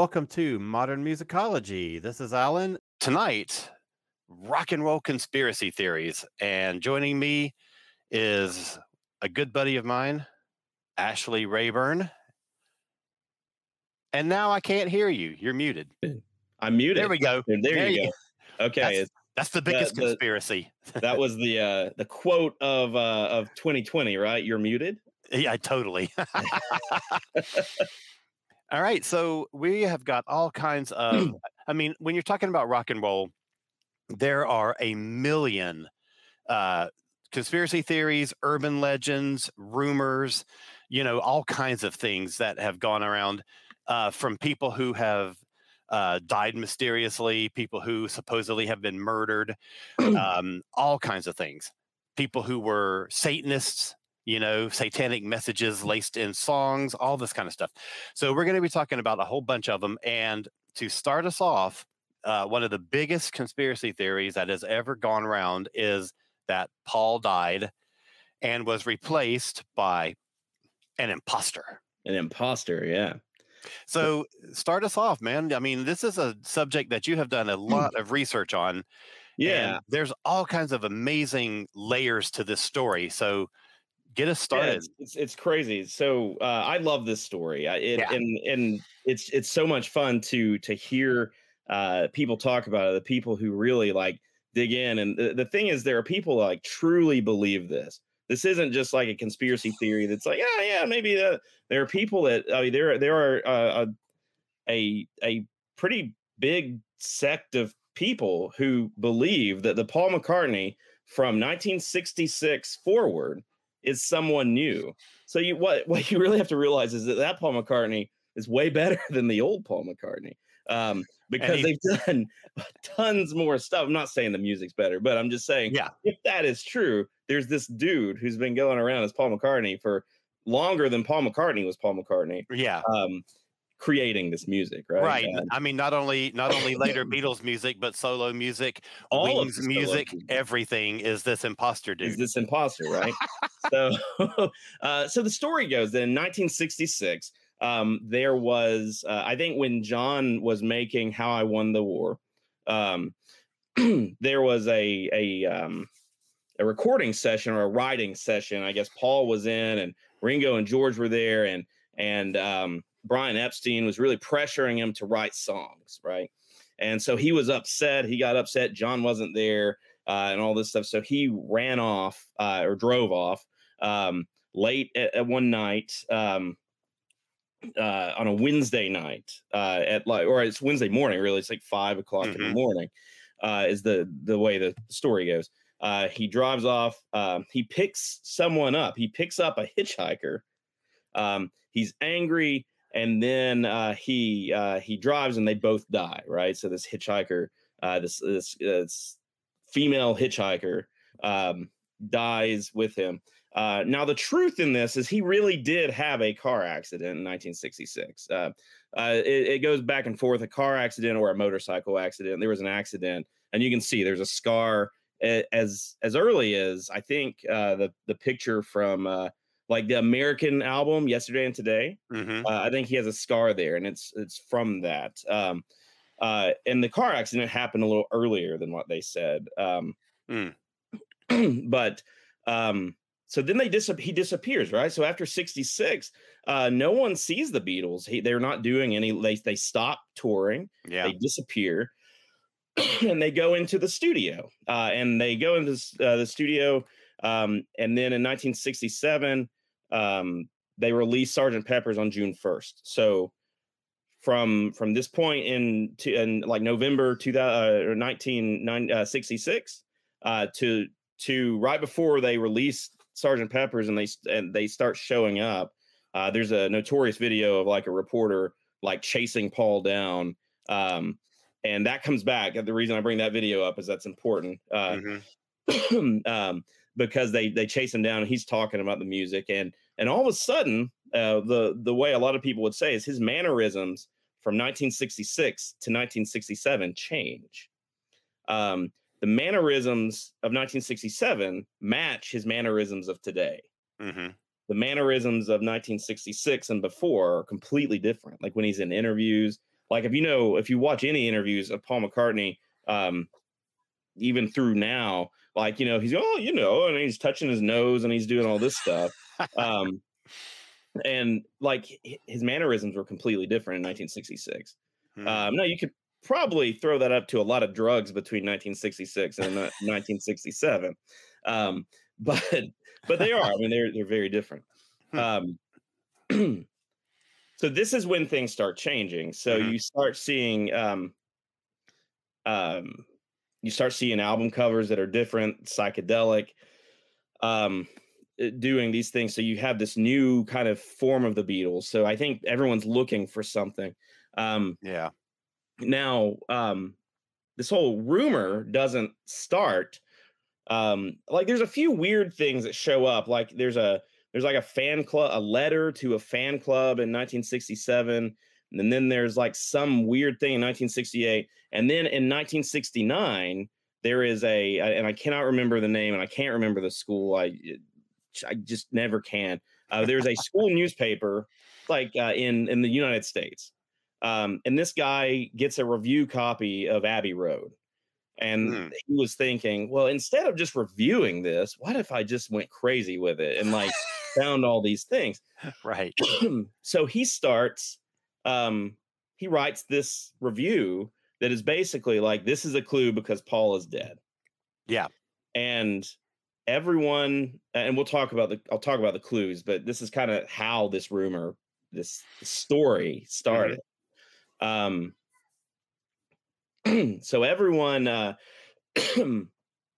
Welcome to Modern Musicology. This is Alan. Tonight, rock and roll conspiracy theories. And joining me is a good buddy of mine, Ashley Raburn. And now I can't hear you. You're muted. I'm muted. There we go. There, There you you- go. Okay, That's, that's the biggest the- conspiracy. that was the uh, the quote of uh, of 2020, right? You're muted. Yeah, totally. all right. So we have got all kinds of, I mean, when you're talking about rock and roll, there are a million uh, conspiracy theories, urban legends, rumors, you know, all kinds of things that have gone around uh, from people who have uh, died mysteriously, people who supposedly have been murdered, um, all kinds of things. People who were Satanists, you know, satanic messages laced in songs, all this kind of stuff. So we're going to be talking about a whole bunch of them. And to start us off, uh, one of the biggest conspiracy theories that has ever gone around is that Paul died and was replaced by an imposter. An imposter. Yeah. So start us off, man. I mean, this is a subject that you have done a lot of research on. Yeah. there's all kinds of amazing layers to this story. So get us Yeah, started. it's, it's it's crazy. So uh, I love this story, I, it, Yeah. and and it's it's so much fun to to hear uh, people talk about it. The people who really like dig in, and the, the thing is, there are people that, like truly believe this. This isn't just like a conspiracy theory. That's like, yeah, yeah, maybe that. There are people that I mean, there there are uh, a a a pretty big sect of people who believe that the Paul McCartney from 1966 forward is someone new. So you what what you really have to realize is that that Paul McCartney is way better than the old Paul McCartney. Um, because he- they've done tons more stuff. I'm not saying the music's better, but I'm just saying Yeah. if that is true, there's this dude who's been going around as Paul McCartney for longer than Paul McCartney was Paul McCartney, Yeah. um, creating this music, right? Right. And I mean, not only not only later Beatles music, but solo music, all of Wings solo music, music. everything is this imposter dude. is this imposter, right? so, uh, so the story goes that in 1966, um, there was, uh, I think, when John was making "How I Won the War," um, there was a a um, a recording session or a writing session. I guess Paul was in, and Ringo and George were there, and and um, Brian Epstein was really pressuring him to write songs, right? And so he was upset. He got upset. John wasn't there uh, and all this stuff. So he ran off uh, or drove off um, late at, at one night um, uh, on a Wednesday night uh, at like, or it's Wednesday morning. Really, it's like five o'clock in the Mhm. morning. Uh, is the the way the story goes. Uh, he drives off. Um, he picks someone up. He picks up a hitchhiker. Um, he's angry, and then uh, he uh, he drives, and they both die. Right. So this hitchhiker, uh, this this, this female hitchhiker, um, dies with him. Uh, now the truth in this is he really did have a car accident in 1966. Uh, uh, it, it goes back and forth: a car accident or a motorcycle accident. There was an accident, and you can see there's a scar as as early as I think uh, the the picture from uh, like the American album Yesterday and Today. Mhm. Uh, I think he has a scar there, and it's it's from that. Um, uh, and the car accident happened a little earlier than what they said. Um, Mm. but um, so then they dis- he disappears, right? So after '66, uh, no one sees the Beatles. He, they're not doing any. They they stop touring. Yeah. They disappear, and they go into the studio. Uh, and they go into uh, the studio, um, and then in 1967, um, they release Sergeant Pepper's on June 1st. So from from this point in to in like November 2000 uh, 1966 uh, to to right before they released Sergeant Pepper's and they and they start showing up. Uh, there's a notorious video of like a reporter like chasing Paul down. Um, and that comes back. The reason I bring that video up is that's important. Uh, mm-hmm. um, because they they chase him down and he's talking about the music and and all of a sudden uh, the the way a lot of people would say is his mannerisms from 1966 to 1967 change. Um, the mannerisms of 1967 match his mannerisms of today. Mm-hmm. The mannerisms of 1966 and before are completely different. Like when he's in interviews, like if you know, if you watch any interviews of Paul McCartney, um, even through now, like you know, he's oh, you know, and he's touching his nose and he's doing all this stuff. um, and like his mannerisms were completely different in 1966. Hmm. Um, no, you could probably throw that up to a lot of drugs between 1966 and 1967. Um, but but they are. I mean, they're they're very different. Hmm. Um, so this is when things start changing. So mm-hmm. you start seeing um, um, you start seeing album covers that are different, psychedelic. Um, uh, doing these things. So you have this new kind of form of the Beatles. So I think everyone's looking for something. Um, yeah. Now, um, this whole rumor doesn't start. Um, like there's a few weird things that show up. Like there's a there's like a fan club, a letter to a fan club in 1967. And then there's like some weird thing in 1968. And then in 1969, there is a, and I cannot remember the name and I can't remember the school. I I just never can. Uh, there's a school newspaper like uh, in in the United States, um, and this guy gets a review copy of Abbey Road, and mm. he was thinking, well, instead of just reviewing this, what if I just went crazy with it and like found all these things? Right. so he starts. Um, he writes this review that is basically like this is a clue because Paul is dead. Yeah. And everyone and we'll talk about the I'll talk about the clues, but this is kind of how this rumor, this story started. Mm-hmm. Um so everyone uh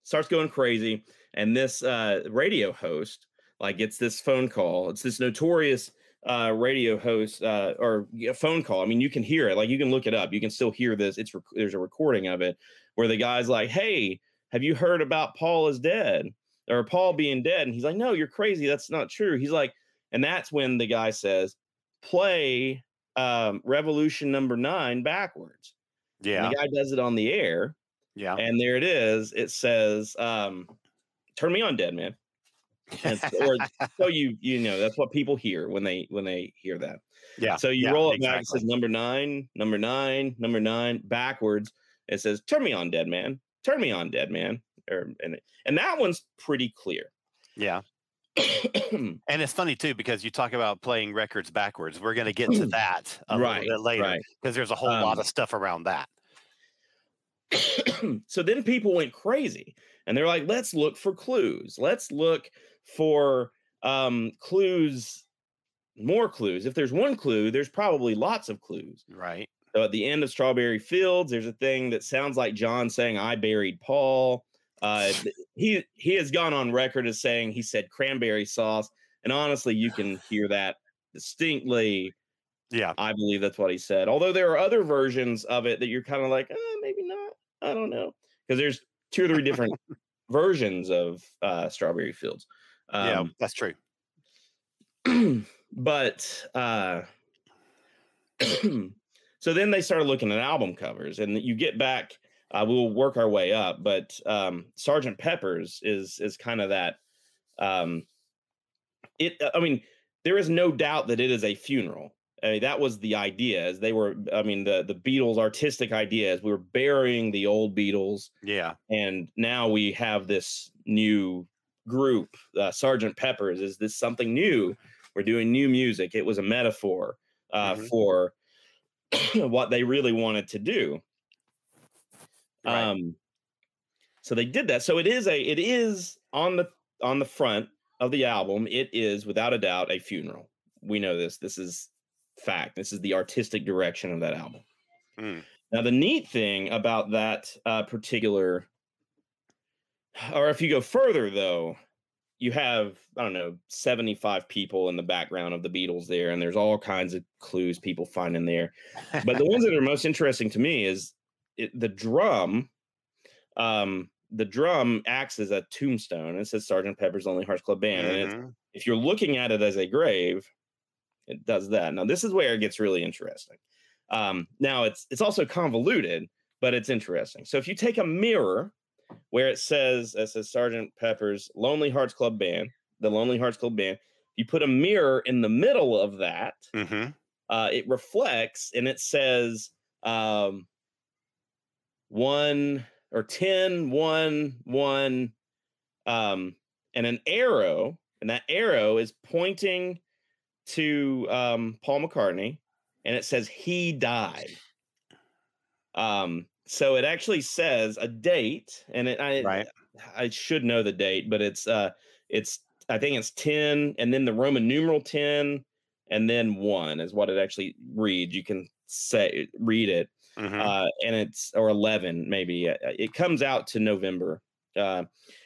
starts going crazy and this uh radio host like gets this phone call. It's this notorious uh, radio host uh, or a phone call. I mean, you can hear it. Like you can look it up. You can still hear this. It's rec- there's a recording of it where the guy's like, "Hey, have you heard about Paul is dead?" or Paul being dead. And he's like, no, you're crazy. That's not true. He's like, and that's when the guy says, play um, Revolution number nine backwards. Yeah. And the guy does it on the air. Yeah. And there it is. It says, um, turn me on, dead man. Or so you you know that's what people hear when they when they hear that. Yeah. So you yeah, roll it exactly. back. It says number nine, number nine, number nine backwards. It says turn me on, dead man. Turn me on, dead man or and and that one's pretty clear. Yeah. and it's funny too because you talk about playing records backwards. We're going to get to that a right, little bit later because right. there's a whole um, lot of stuff around that. so then people went crazy and they're like, let's look for clues. Let's look for um, clues, more clues. If there's one clue, there's probably lots of clues. Right. So at the end of Strawberry Fields, there's a thing that sounds like John saying, I buried Paul. Uh, he he has gone on record as saying he said cranberry sauce, and honestly, you can hear that distinctly. Yeah, I believe that's what he said. Although there are other versions of it that you're kind of like, eh, maybe not. I don't know because there's two or three different versions of uh, Strawberry Fields. Um, yeah, that's true. but uh, so then they started looking at album covers, and you get back uh, we'll work our way up. But um, Sergeant Pepper's is is kind of that. Um, it. I mean, there is no doubt that it is a funeral. I mean, that was the idea. As they were, I mean, the the Beatles' artistic idea is we were burying the old Beatles. Yeah. And now we have this new group, uh, Sergeant Pepper's. Is this something new? We're doing new music. It was a metaphor uh, mm-hmm. for what they really wanted to do. Right. Um, so they did that. So it is a it is on the on the front of the album. It is without a doubt a funeral. We know this. This is fact. This is the artistic direction of that album. Mm. Now the neat thing about that uh, particular, or if you go further though, you have I don't know 75 people in the background of the Beatles there, and there's all kinds of clues people find in there. But the ones that are most interesting to me is it, the drum. Um, the drum acts as a tombstone. It says Sergeant Pepper's Lonely Hearts Club Band, and it's, Mhm. if you're looking at it as a grave, it does that. Now this is where it gets really interesting. Um, now it's it's also convoluted, but it's interesting. So if you take a mirror where it says it says Sergeant Pepper's Lonely Hearts Club Band, the Lonely Hearts Club Band, you put a mirror in the middle of that, Mhm. uh, it reflects and it says um, one or 10, one, one, um, and an arrow, and that arrow is pointing to um, Paul McCartney, and it says he died. Um, so it actually says a date, and it, I, Right. I should know the date, but it's uh, it's I think it's ten, and then the Roman numeral ten, and then one is what it actually reads. You can say read it, Mhm. uh, and it's or 11 maybe uh, it comes out to november uh,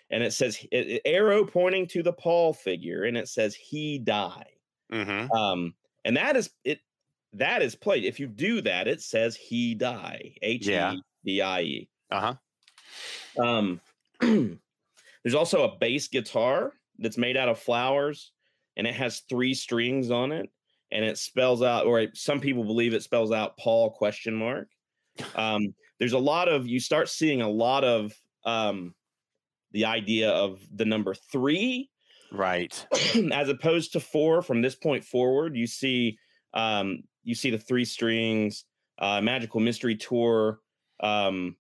and it says it, arrow pointing to the paul figure and it says he die Mhm. um, and that is it that is played if you do that it says he die Yeah. h-e-d-i-e Uh-huh. um, there's also a bass guitar that's made out of flowers and it has three strings on it and it spells out or some people believe it spells out paul question mark um, there's a lot of you start seeing a lot of um, the idea of the number three Right. as opposed to four from this point forward you see um you see the three strings uh magical mystery tour um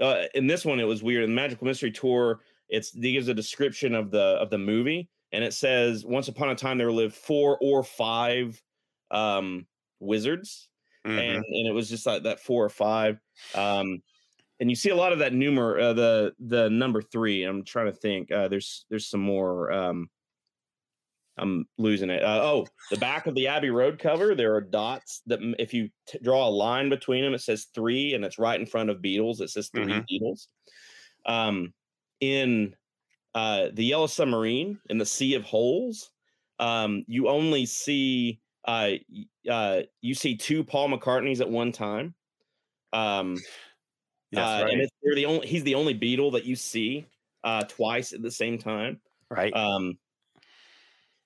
uh, in this one it was weird in the magical mystery tour it's it gives a description of the of the movie and it says once upon a time there lived four or five um wizards Mhm. and and it was just like that four or five um and you see a lot of that numer uh, the the number three i'm trying to think uh there's there's some more um i'm losing it uh, oh the back of the abbey road cover there are dots that if you t- draw a line between them it says three and it's right in front of beatles it says 3 Mhm. beatles um in uh the yellow submarine in the sea of holes um you only see uh uh you see two paul mccartneys at one time um That's uh, right. and it's, they're the only he's the only Beatle that you see uh twice at the same time right. um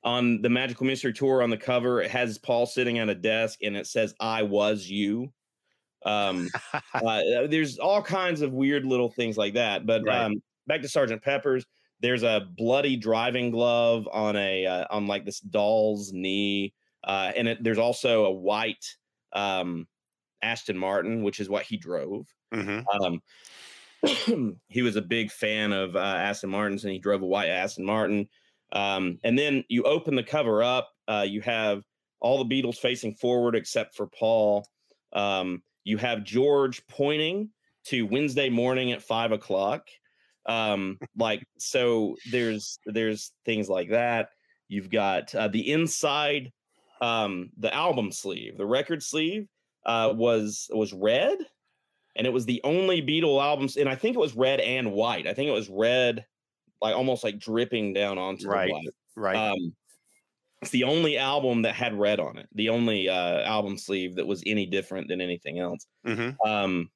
on the magical mystery tour on the cover it has paul sitting at a desk and it says i was you um uh, there's all kinds of weird little things like that but Right. um back to sergeant pepper's there's a bloody driving glove on a uh, on like this doll's knee uh and it, there's also a white um aston martin which is what he drove Mhm. um, he was a big fan of uh, Aston Martins, and he drove a white Aston Martin. Um, and then you open the cover up, uh, you have all the Beatles facing forward except for Paul. Um, you have George pointing to Wednesday morning at five o'clock. Um, like so, there's there's things like that. You've got uh, the inside, um, the album sleeve, the record sleeve uh, was was red and it was the only Beatle albums, and I think it was red and white. I think it was red, like almost like dripping down onto Right. the white. Right. Um, it's the only album that had red on it. The only uh, album sleeve that was any different than anything else. Mhm. Um,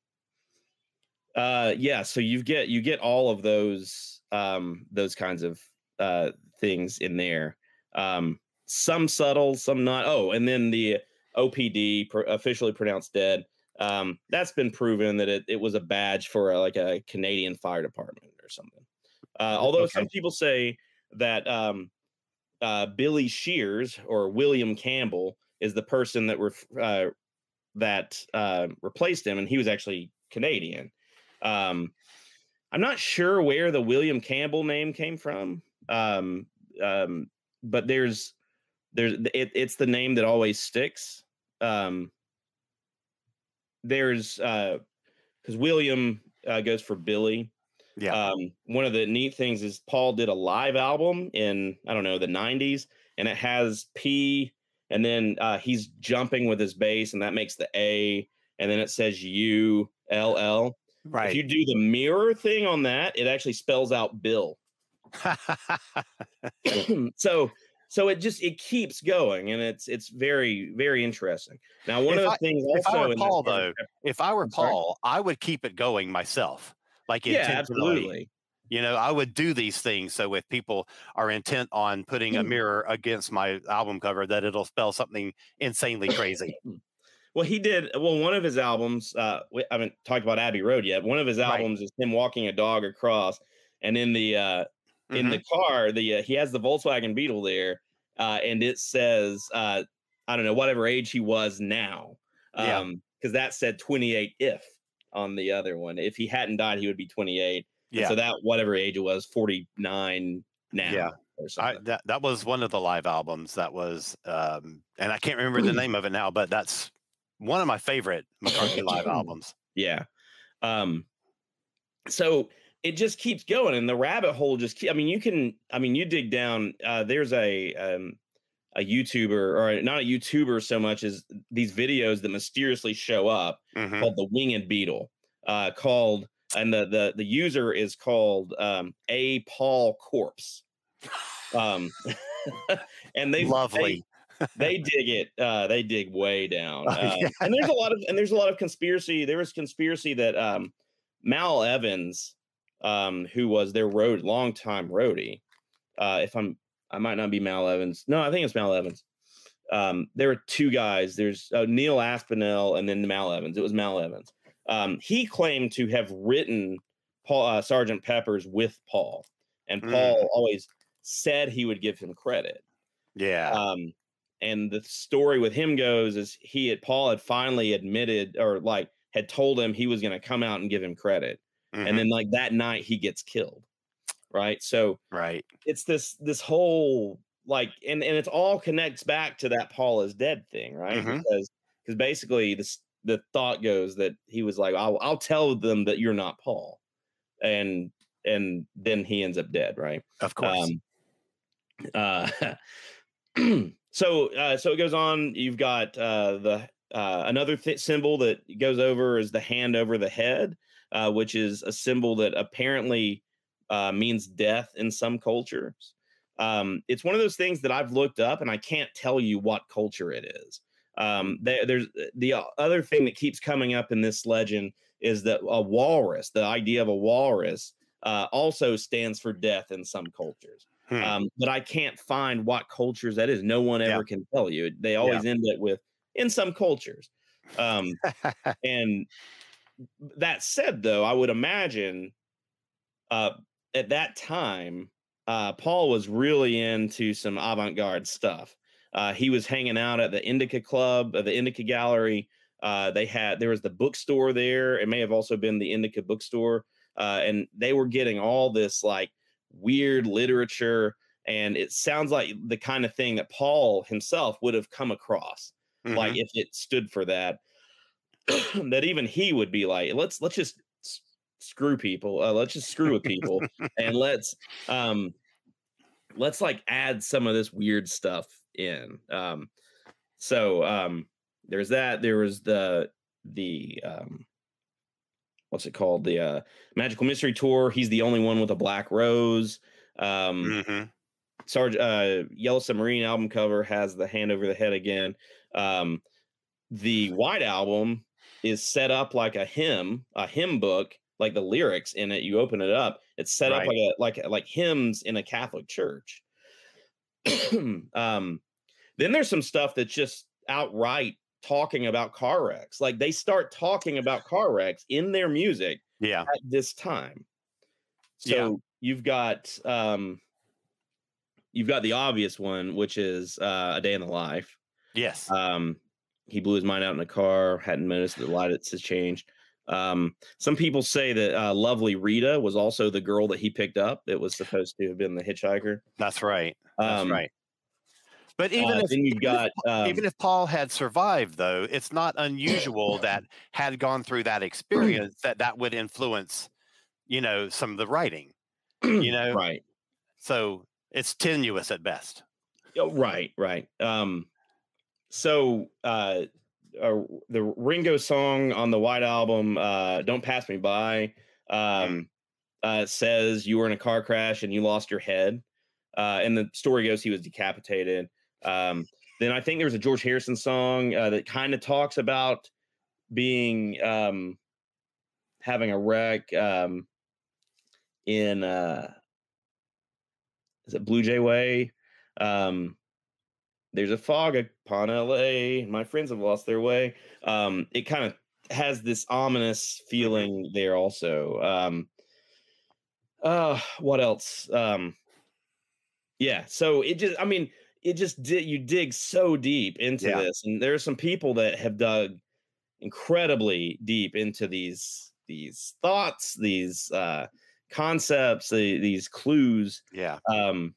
uh, yeah, so you get you get all of those um, those kinds of uh, things in there. Um, some subtle, some not. Oh, and then the OPD pr- officially pronounced dead. Um, that's been proven that it, it was a badge for a, like a Canadian fire department or something. Uh, although some people say that um, uh, Billy Shears or William Campbell is the person that ref- uh, that uh, replaced him, and he was actually Canadian. Um, I'm not sure where the William Campbell name came from, um, um, but there's there's it, it's the name that always sticks. Um, there's because William uh, goes for Billy. Yeah. Um, one of the neat things is Paul did a live album in I don't know the '90s, and it has P, and then uh, he's jumping with his bass, and that makes the A, and then it says U L L. Right. If you do the mirror thing on that, it actually spells out Bill. so so it just it keeps going and it's it's very very interesting now one If of the I- things if I were Paul, though, if I were I'm sorry? Paul, I would keep it going myself. Like yeah intentionally. absolutely You know, I would do these things so if people are intent on putting a Mm. mirror against my album cover, that it'll spell something insanely crazy. well he did well one of his albums uh we I haven't talked about abbey road yet one of his Right. albums is him walking a dog across and in the uh in Mhm. the car the uh, he has the volkswagen beetle there uh and it says uh i don't know whatever age he was now um because that said 28 if on the other one if he hadn't died he would be 28 And yeah. so that whatever age it was 49 now Yeah. I, that, that was one of the live albums that was, um, and I can't remember the name of it now, but that's one of my favorite McCartney live albums. yeah um so it just keeps going and the rabbit hole just keep, i mean you can i mean you dig down uh there's a um a youtuber or not a youtuber so much as these videos that mysteriously show up Mhm. called the winged beetle uh called and the the the user is called um a paul corpse um and they Lovely. they dig it uh they dig way down Oh, um, yeah. and there's a lot of and there's a lot of conspiracy there was conspiracy that um mal evans um who was their road longtime roadie uh if i'm i might not be mal evans. No i think it's mal evans. Um there were two guys. There's uh, neil aspinall and then mal evans. It was mal evans. Um he claimed to have written paul uh, sergeant peppers with paul and Mm. paul always said he would give him credit. Yeah. um and the story with him goes is he had paul had finally admitted or like had told him he was going to come out and give him credit. Mhm. and then like that night he gets killed right so right. it's this this whole like and and it's all connects back to that paul is dead thing right Mhm. because because basically this the thought goes that he was like I'll, I'll tell them that you're not paul and and then he ends up dead right Of course. um, uh, so uh, so it goes on. You've got uh, the uh, another th- symbol that goes over is the hand over the head, uh, which is a symbol that apparently uh, means death in some cultures. Um, it's one of those things that I've looked up, and I can't tell you what culture it is. Um, there, there's the other thing that keeps coming up in this legend is that a walrus, the idea of a walrus, uh, also stands for death in some cultures. Hmm. Um, but I can't find what cultures that is. No one Yeah. ever can tell you. They always end it with in some cultures. Um, and that said, though, I would imagine uh, at that time, uh, Paul was really into some avant garde stuff. Uh, he was hanging out at the Indica Club, uh, the Indica Gallery. Uh, they had there was the bookstore there. It may have also been the Indica bookstore, uh, and they were getting all this like weird literature. And it sounds like the kind of thing that Paul himself would have come across like Mhm. if it stood for that that even he would be like let's let's just screw people uh, let's just screw with people and let's um let's like add some of this weird stuff in um so um there's that there was the the um what's it called the uh magical mystery tour he's the only one with a black rose um Mhm. Sarge uh Yellow Submarine album cover has the hand over the head again. Um the White album is set up like a hymn, a hymn book, like the lyrics in it. You open it up, it's set up like a like like hymns in a Catholic church. um then there's some stuff that's just outright talking about car wrecks. Like they start talking about car wrecks in their music Yeah. at this time. So Yeah. you've got um you've got the obvious one, which is uh, a day in the life. Yes. Um he blew his mind out in a car, hadn't noticed that the lights has changed. Um, some people say that uh, lovely Rita was also the girl that he picked up that was supposed to have been the hitchhiker. That's right. That's Um, right. But even uh, if you've even if got um, even if Paul had survived, though, it's not unusual that had gone through that experience that that would influence, you know, some of the writing. you know, right. So it's tenuous at best. Oh, right, right. Um, so uh, uh, the Ringo song on the White Album, uh, "Don't Pass Me By," um, uh, says you were in a car crash and you lost your head. Uh, and the story goes he was decapitated. Um, then I think there was a George Harrison song uh, that kind of talks about being um, having a wreck um, in uh, is it Blue Jay Way? Um, there's a fog upon LA. My friends have lost their way. Um, it kind of has this ominous feeling there also. Um, uh, what else? Um, yeah, so it just, I mean, it just did, you dig so deep into Yeah. this. And there are some people that have dug incredibly deep into these, these thoughts, these, uh, concepts, the, these clues Yeah. um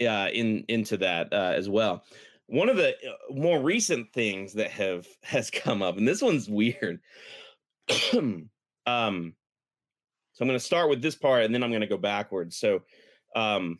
yeah in into that uh, as well. One of the uh, more recent things that have has come up and this one's weird. Um so i'm going to start with this part and then i'm going to go backwards. So um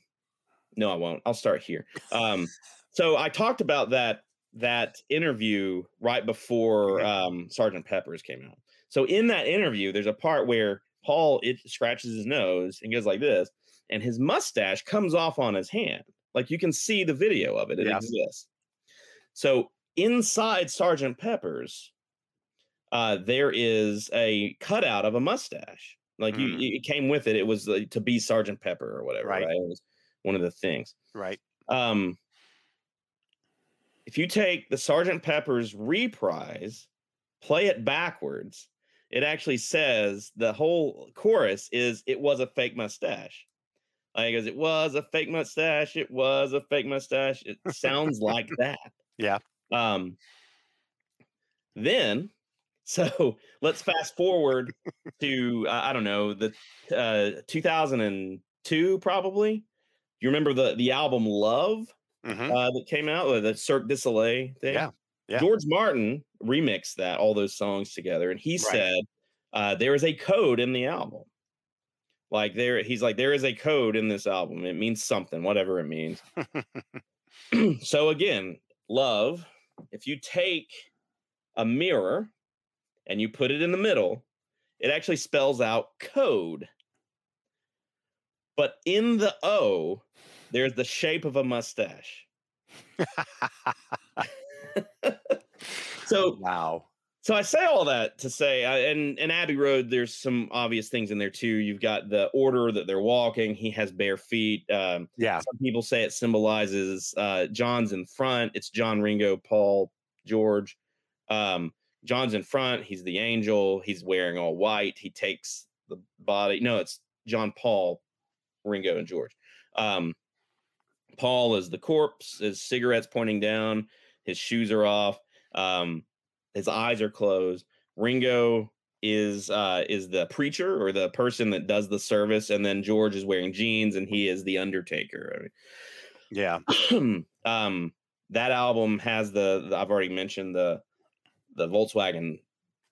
no i won't. I'll start here. Um so i talked about that that interview right before um sergeant peppers came out. So in that interview there's a part where paul it scratches his nose and goes like this and his mustache comes off on his hand like you can see the video of it it Yeah. exists so inside sergeant peppers uh there is a cutout of a mustache like you Mhm. it came with it it was to be sergeant pepper or whatever Right. right, it was one of the things Right. um if you take the sergeant pepper's reprise play it backwards it actually says the whole chorus is it was a fake mustache like goes it was a fake mustache it was a fake mustache it sounds like that Yeah. um then so let's fast forward to uh, i don't know the uh 2002 probably you remember the the album love hmm uh, that came out, uh, the Cirque du Soleil thing. Yeah, yeah. George Martin remixed that, all those songs together, and he Right. said uh, there is a code in the album. Like there, he's like there is a code in this album. It means something, whatever it means. so again, love. If you take a mirror and you put it in the middle, it actually spells out code. But in the O, there's the shape of a mustache. so wow. So I say all that to say, uh, and and Abbey Road, there's some obvious things in there too. You've got the order that they're walking. He has bare feet. Um, Yeah. some people say it symbolizes uh, John's in front. It's John, Ringo, Paul, George. Um, John's in front. He's the angel. He's wearing all white. He takes the body. No, it's John, Paul, Ringo, and George. Um, Paul is the corpse. His cigarettes pointing down. His shoes are off. Um, his eyes are closed. Ringo is uh, is the preacher or the person that does the service, and then George is wearing jeans and he is the Undertaker. Yeah. I mean, um, that album has the, the I've already mentioned the the Volkswagen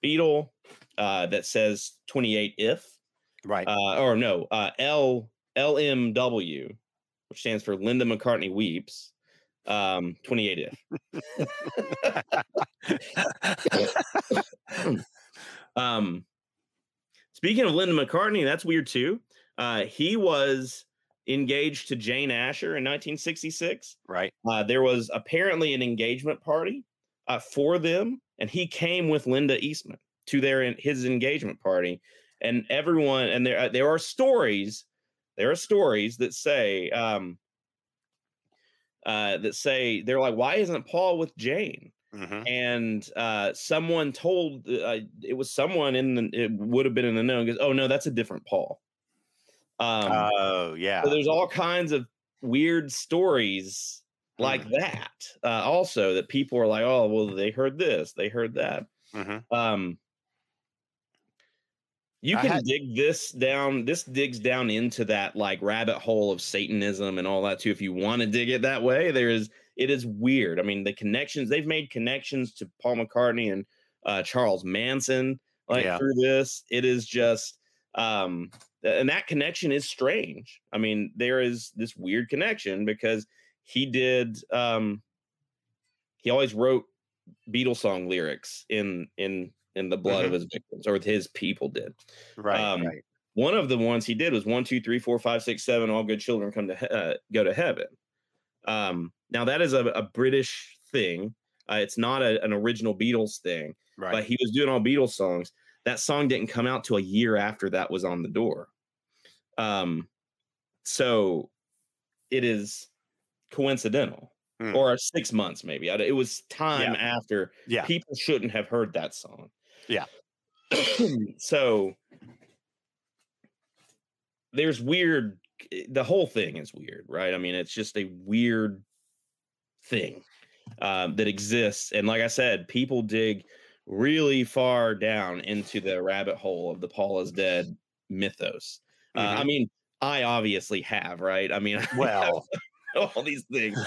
Beetle uh, that says 28 if Right. uh, or no uh, L LMW, which stands for Linda McCartney Weeps. Um, 28 if. Um, speaking of Linda McCartney, that's weird too. Uh, he was engaged to Jane Asher in 1966. right. Uh, there was apparently an engagement party uh, for them, and he came with Linda Eastman to their his engagement party. And everyone, and there uh, there are stories, there are stories that say um, uh, that say they're like, why isn't Paul with Jane? hmm and uh, someone told uh, it was someone in the it would have been in the know goes oh no that's a different paul. Um oh yeah. so there's all kinds of weird stories like that uh, also that people are like oh well they heard this they heard that. Hmm um you can had- dig this down this digs down into that like rabbit hole of satanism and all that too if you want to dig it that way there is it is weird. I mean the connections they've made connections to paul mccartney and uh charles manson like Yeah. through this. It is just um and that connection is strange. I mean there is this weird connection because he did um he always wrote beatles song lyrics in in in the blood of Mhm. his victims or his people did Right. um, right. one of the ones he did was one, two, three, four, five, six, seven. All good children come to he- uh, go to heaven. Um, now that is a, a British thing. Uh, it's not a, an original Beatles thing, Right. but he was doing all Beatles songs. That song didn't come out till a year after that was on the door. Um, so it is coincidental, Hmm. or six months maybe. It was time after yeah. people shouldn't have heard that song. Yeah. so there's weird eh, the whole thing is weird, right? I mean, it's just a weird thing um, that exists. And like I said, people dig really far down into the rabbit hole of the Paul is dead mythos. Uh, I Mhm. mean, I obviously have, right? I mean, I Well, all these things.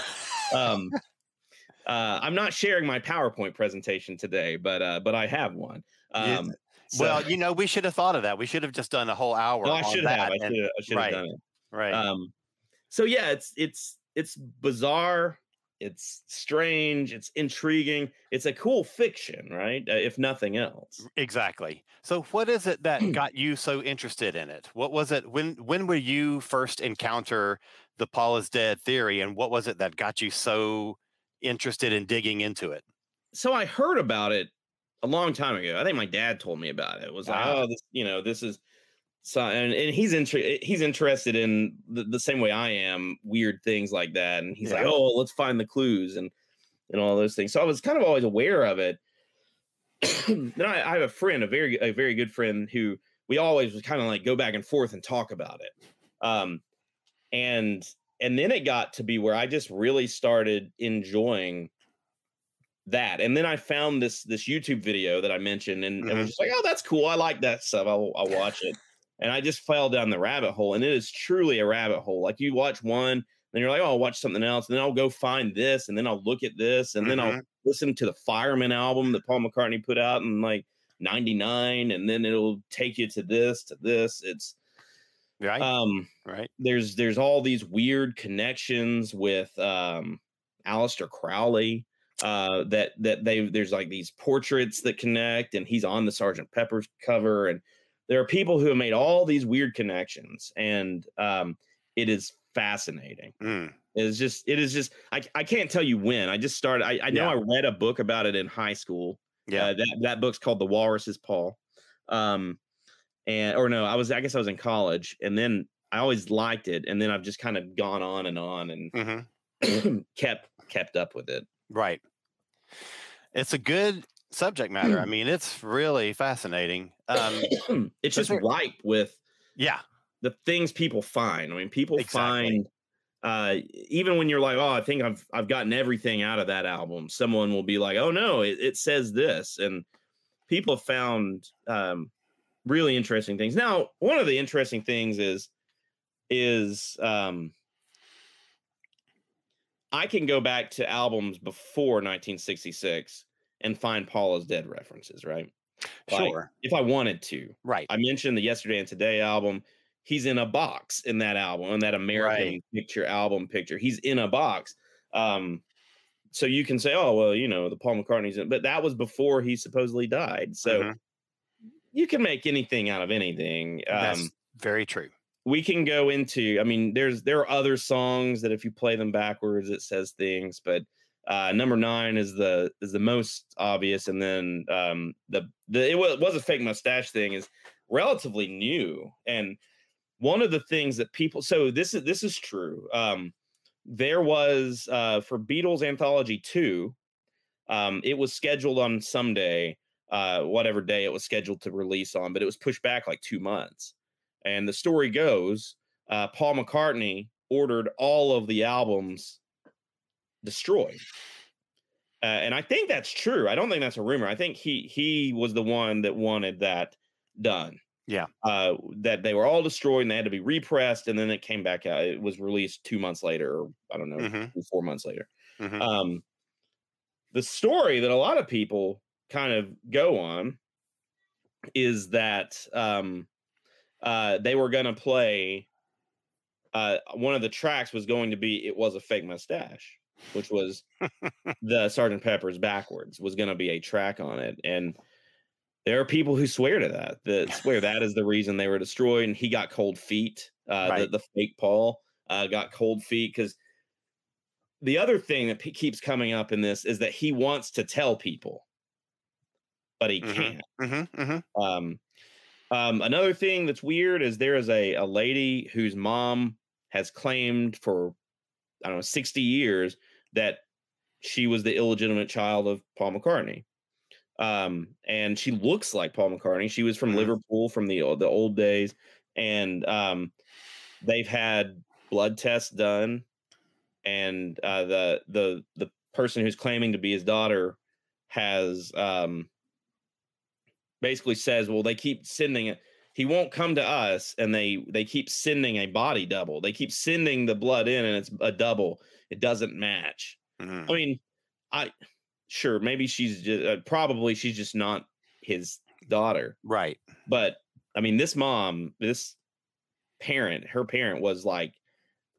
Um, uh, I'm not sharing my PowerPoint presentation today, but uh, but I have one. Yeah, Um, so- well, you know, we should have thought of that. We should have just done a whole hour. no, I should have. I should have. I should have right. done it. right. Um, so yeah, it's it's it's bizarre. It's strange. It's intriguing. It's a cool fiction, right? Uh, if nothing else. Exactly. So what is it that got you so interested in it? What was it when when will you first encounter the Paul is dead theory and what was it that got you so interested in digging into it? So I heard about it a long time ago. I think my dad told me about it. It was like, oh, this, you know, this is so, and, and he's inter- he's interested in the, the same way I am, weird things like that. And he's like, oh, let's find the clues and and all those things. So I was kind of always aware of it. then I, I have a friend, a very a very good friend, who we always was kind of like go back and forth and talk about it. Um, and and then it got to be where I just really started enjoying that. And then I found this this YouTube video that I mentioned, and, and was Mhm. just like, oh, that's cool. I like that stuff. I'll I'll watch it. And I just fell down the rabbit hole, and it is truly a rabbit hole. Like you watch one, then you're like, oh, I'll watch something else, and then I'll go find this, and then I'll look at this, and then I'll listen to the Fireman album that Paul McCartney put out in like '99, and then it'll take you to this, to this. It's Right. um right. there's there's all these weird connections with um Aleister Crowley uh that that they there's like these portraits that connect and he's on the Sergeant Pepper's cover and there are people who have made all these weird connections and um it is fascinating Mm. it is just it is just I, I can't tell you when i just started i, I know Yeah. i read a book about it in high school Yeah. uh, that that book's called The Walrus is Paul. Um, and or no, I was I guess I was in college, and then I always liked it, and then I've just kind of gone on and on and hmm kept kept up with it. Right. It's a good subject matter. I mean, it's really fascinating. Um, it's just ripe with yeah. the things people find. I mean, people Exactly. find uh even when you're like, oh, I think I've I've gotten everything out of that album, someone will be like, oh no, it, it says this. And people have found um really interesting things. Now, one of the interesting things is is um I can go back to albums before 1966 and find Paul is Dead references, right? Like, Sure. If I wanted to. Right. I mentioned the Yesterday and Today album. He's in a box in that album, in that American picture album picture. He's in a box. Um, so you can say, oh, well, you know, the Paul McCartney's in, but that was before he supposedly died. So Mhm. You can make anything out of anything. That's Um, very true. we can go into, I mean, there's there are other songs that if you play them backwards, it says things, but uh number nine is the is the most obvious and then um the the it was, was a fake mustache thing is relatively new and one of the things that people so this is this is true um there was uh for beatles anthology 2 um it was scheduled on someday uh whatever day it was scheduled to release on but it was pushed back like two months. And the story goes uh paul mccartney ordered all of the albums destroyed. Uh, and i think that's true. I don't think that's a rumor. I think he he was the one that wanted that done. Yeah. uh that they were all destroyed and they had to be repressed and then it came back out. It was released two months later or i don't know Mhm. three, four months later. Mhm. um the story that a lot of people kind of go on is that um uh they were going to play uh one of the tracks was going to be it was a fake mustache which was the sergeant pepper's backwards was going to be a track on it and there are people who swear to that that swear that is the reason they were destroyed and he got cold feet uh Right. the, the fake paul uh got cold feet because the other thing that keeps coming up in this is that he wants to tell people but he Mhm. can't Mm-hmm, mm-hmm. um um another thing that's weird is there is a a lady whose mom has claimed for i don't know 60 years that she was the illegitimate child of paul mccartney um and she looks like paul mccartney she was from Mhm. liverpool from the the old days and um they've had blood tests done and uh the the the person who's claiming to be his daughter has um basically says well they keep sending it he won't come to us and they they keep sending a body double they keep sending the blood in and it's a double it doesn't match mm-hmm. I mean, I sure maybe she's just uh, probably she's just not his daughter, Right. but I mean, this mom, this parent, her parent was like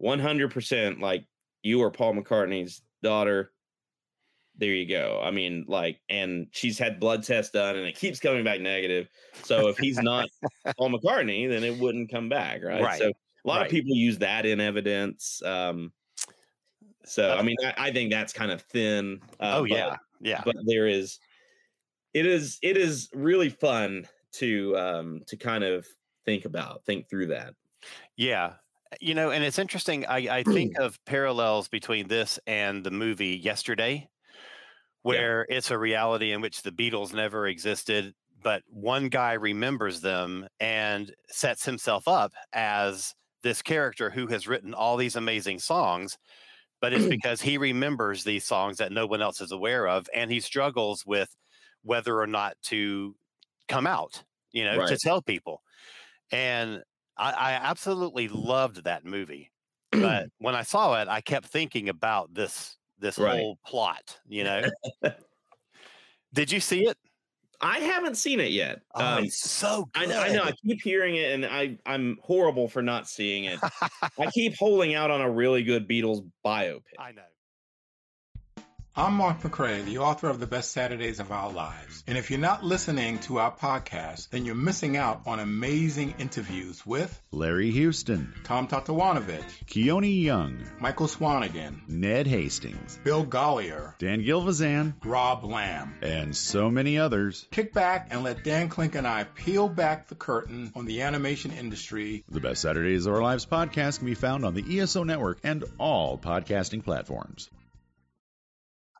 100% like you are Paul McCartney's daughter. There you go. I mean, like, and she's had blood tests done and it keeps coming back negative. So if he's not Paul McCartney, then it wouldn't come back. Right. Right, So a lot right. of people use that in evidence. Um, so I Uh, mean, I, I think that's kind of thin. Uh, oh but- yeah. Yeah. but there is it is it is really fun to um to kind of think about think through that Yeah. You know, and it's interesting. I, I think of parallels between this and the movie Yesterday, where it's a reality in which the Beatles never existed, but one guy remembers them and sets himself up as this character who has written all these amazing songs. But it's because he remembers these songs that no one else is aware of, and he struggles with whether or not to come out, you know, to tell people. And I, I absolutely loved that movie. But when I saw it, I kept thinking about this this Right. whole plot, you know. Did you see it? i haven't seen it yet Oh, um it's so I, good. I know i keep hearing it and i i'm horrible for not seeing it i keep holding out on a really good beatles biopic I know. I'm Mark McCray, the author of The Best Saturdays of Our Lives. And if you're not listening to our podcast, then you're missing out on amazing interviews with Larry Houston, Tom Tataranowicz, Keone Young, Michael Swanigan, Ned Hastings, Bill Gollier, Dan Gilvezan, Rob Lamb. and so many others. Kick back and let Dan Klink and I peel back the curtain on the animation industry. The Best Saturdays of Our Lives podcast can be found on the ESO network and all podcasting platforms.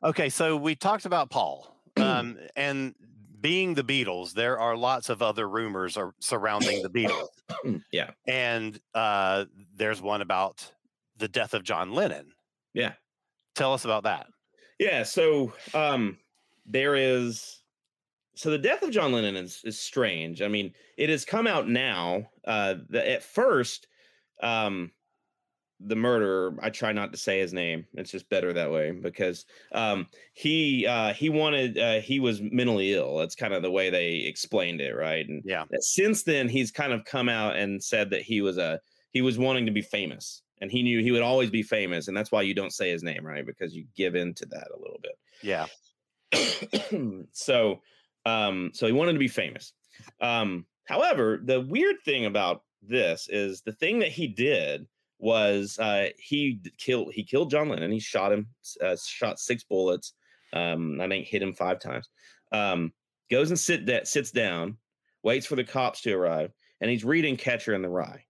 Okay, so we talked about Paul, um, and being the Beatles, there are lots of other rumors are surrounding the Beatles, yeah and uh, there's one about the death of John Lennon. yeah Tell us about that. Yeah, so um there is so the death of John Lennon is is strange. I mean, it has come out now. Uh the, at first um the murderer, I try not to say his name. It's just better that way because um he uh he wanted uh he was mentally ill. That's kind of the way they explained it, right? And Yeah. since then he's kind of come out and said that he was a he was wanting to be famous and he knew he would always be famous and that's why you don't say his name right because you give in to that a little bit Yeah. so um so he wanted to be famous um however the weird thing about this is the thing that he did was uh he killed he killed john lennon and he shot him uh, shot six bullets um i think hit him five times um goes and sit that sits down waits for the cops to arrive and he's reading catcher in the rye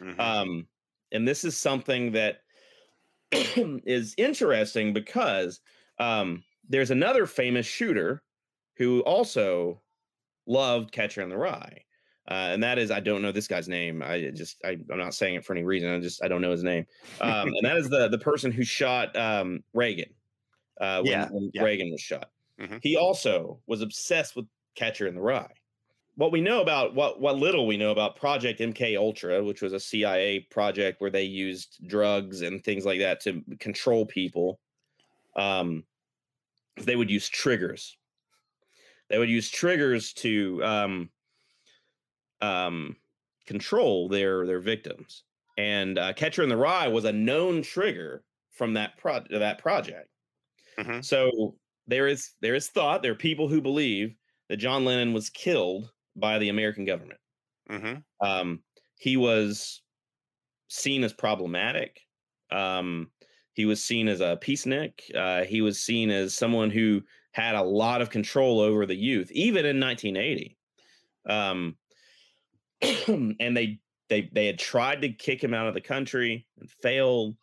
Mhm. um, and this is something that is interesting because um, there's another famous shooter who also loved Catcher in the Rye. Uh, and that is, I don't know this guy's name. I just, I, I'm not saying it for any reason. I just, I don't know his name. Um, and that is the the person who shot um, Reagan. Uh, when, Yeah, when yeah. Reagan was shot. Mhm. He also was obsessed with Catcher in the Rye what we know about what what little we know about Project MK Ultra, which was a CIA project where they used drugs and things like that to control people. Um, they would use triggers. They would use triggers to um, um, control their their victims. And uh, Catcher in the Rye was a known trigger from that pro- that project. Mhm. So there is there is thought there are people who believe that John Lennon was killed by the American government. hmm Um, he was seen as problematic. Um, he was seen as a peacenik. Uh, he was seen as someone who had a lot of control over the youth, even in 1980. Um, and they they they had tried to kick him out of the country and failed.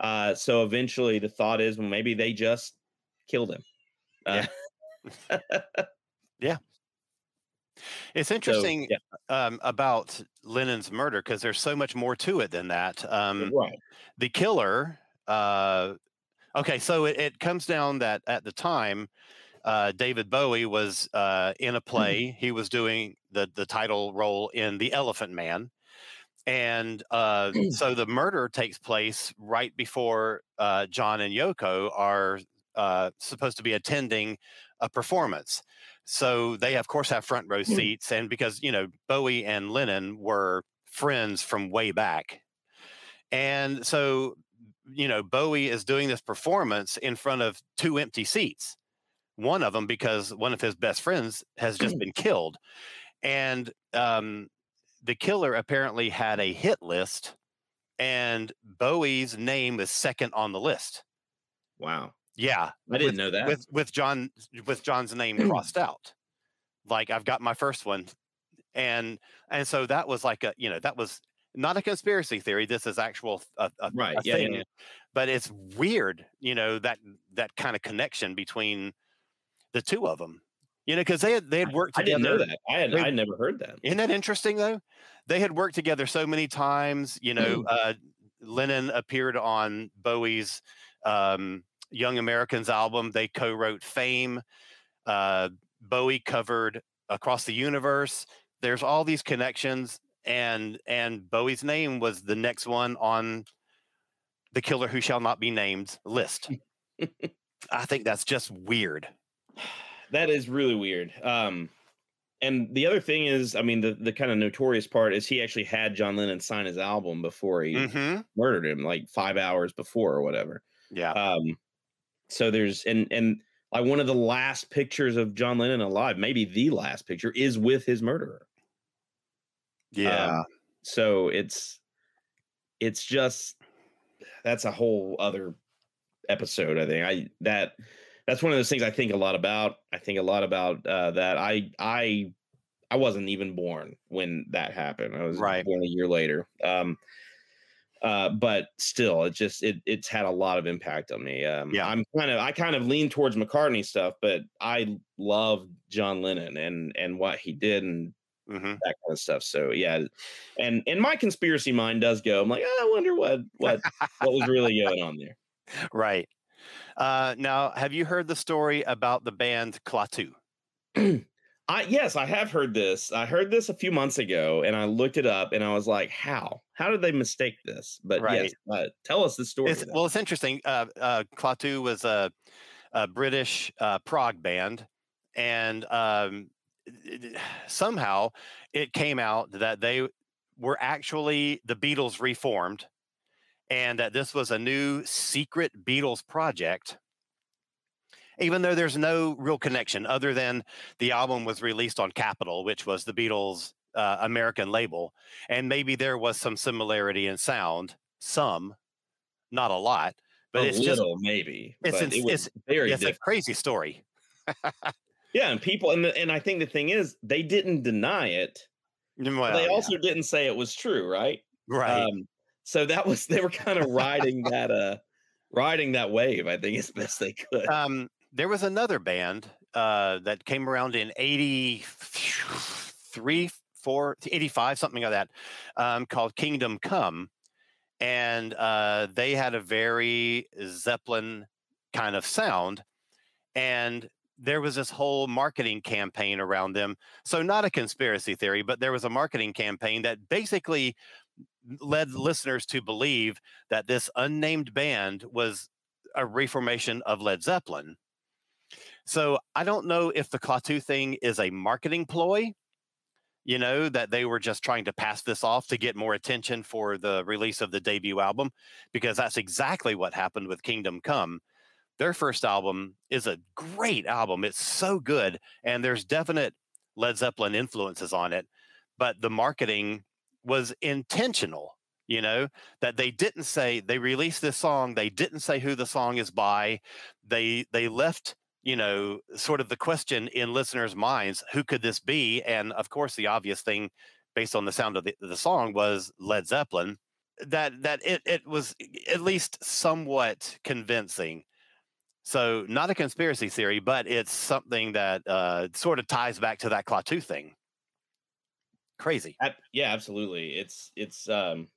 Uh, so eventually, the thought is, well, maybe they just killed him. Uh, It's so, interesting yeah, um, about Lennon's murder because there's so much more to it than that. Um, right. the killer. Uh, okay, so it, it comes down that at the time, uh, David Bowie was uh, in a play. He was doing the the title role in The Elephant Man, and uh, so the murder takes place right before uh, John and Yoko are uh, supposed to be attending a performance. So they of course have front row seats, and because you know Bowie and Lennon were friends from way back, and so you know Bowie is doing this performance in front of two empty seats. One of them because one of his best friends has just been killed, and um, the killer apparently had a hit list, and Bowie's name is second on the list. Wow. Yeah, I didn't with, know that. with with John with John's name crossed out. Like I've got my first one, and and so that was like a you know that was not a conspiracy theory. This is actual a, a, Right, a yeah, yeah, thing, yeah. but it's weird, you know that that kind of connection between the two of them. You know, because they had they had worked I together. didn't know that. I had they- I never heard that. Isn't that interesting though? They had worked together so many times. You know, uh, Lennon appeared on Bowie's um, Young Americans album. They co-wrote "Fame." Uh, Bowie covered "Across the Universe." There's all these connections, and and Bowie's name was the next one on the "Killer Who Shall Not Be Named" list. I think that's just weird. That is really weird. Um, and the other thing is, I mean, the the kind of notorious part is he actually had John Lennon sign his album before he hmm murdered him, like five hours before or whatever. Yeah. Um, so there's and and like one of the last pictures of John Lennon alive, maybe the last picture, is with his murderer. yeah. Um, so it's it's just that's a whole other episode. I think I that that's one of those things I think a lot about. I think a lot about uh, that. I I I wasn't even born when that happened. I was Right. born a year later. Um, uh, but still, it just it it's had a lot of impact on me. Um, Yeah. I'm kind of I kind of lean towards McCartney stuff, but I love John Lennon and and what he did and hmm that kind of stuff. So yeah, and and my conspiracy mind does go. I'm like, "Ah, I wonder what what what was really going on there. Right. Uh, now, have you heard the story about the band Klaatu? I yes, I have heard this. I heard this a few months ago, and I looked it up, and I was like, how how did they mistake this? But yes, uh, tell us the story. It's, well, it's interesting. Uh, uh, Klaatu was a, a British uh, prog band, and um, it- somehow it came out that they were actually the Beatles reformed, and that this was a new secret Beatles project. Even though there's no real connection other than the album was released on Capitol, which was the Beatles' uh, American label, and maybe there was some similarity in sound, some, not a lot, but a it's just maybe. it's it it's- very it's a crazy story. Yeah, and people and the, and I think the thing is they didn't deny it. Well, they yeah, also didn't say it was true, right? right. Um, so that was they were kind of riding that uh riding that wave, I think as best they could. um, there was another band uh, that came around in 83, 4, 85, something like that, um, called Kingdom Come. And uh, they had a very Zeppelin kind of sound. And there was this whole marketing campaign around them. So, not a conspiracy theory, but there was a marketing campaign that basically led listeners to believe that this unnamed band was a reformation of Led Zeppelin. So I don't know if the Klaatu thing is a marketing ploy, you know, that they were just trying to pass this off to get more attention for the release of the debut album, because that's exactly what happened with Kingdom Come. their first album is a great album. It's so good, and there's definite Led Zeppelin influences on it, but the marketing was intentional. You know that they didn't say they released this song. They didn't say who the song is by. They they left you know sort of the question in listeners' minds: who could this be? And of course, the obvious thing, based on the sound of the, the song, was Led Zeppelin. That that it it was at least somewhat convincing so not a conspiracy theory, but it's something that uh, sort of ties back to that Klaatu thing. Crazy. Yeah, absolutely. It's it's um,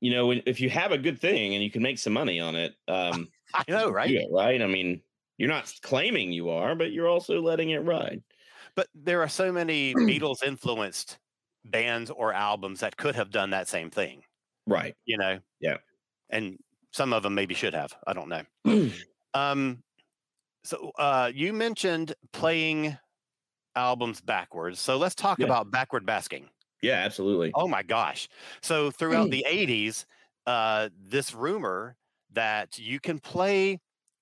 you know, if you have a good thing and you can make some money on it, um, I know, right? Yeah, right. I mean, you're not claiming you are, but you're also letting it ride. But there are so many Beatles influenced bands or albums that could have done that same thing. Right. You know? Yeah. And some of them maybe should have. I don't know. Um, so uh, you mentioned playing albums backwards. So let's talk Yeah. about backward masking. yeah, absolutely. Oh my gosh! So throughout the '80s, uh, this rumor that you can play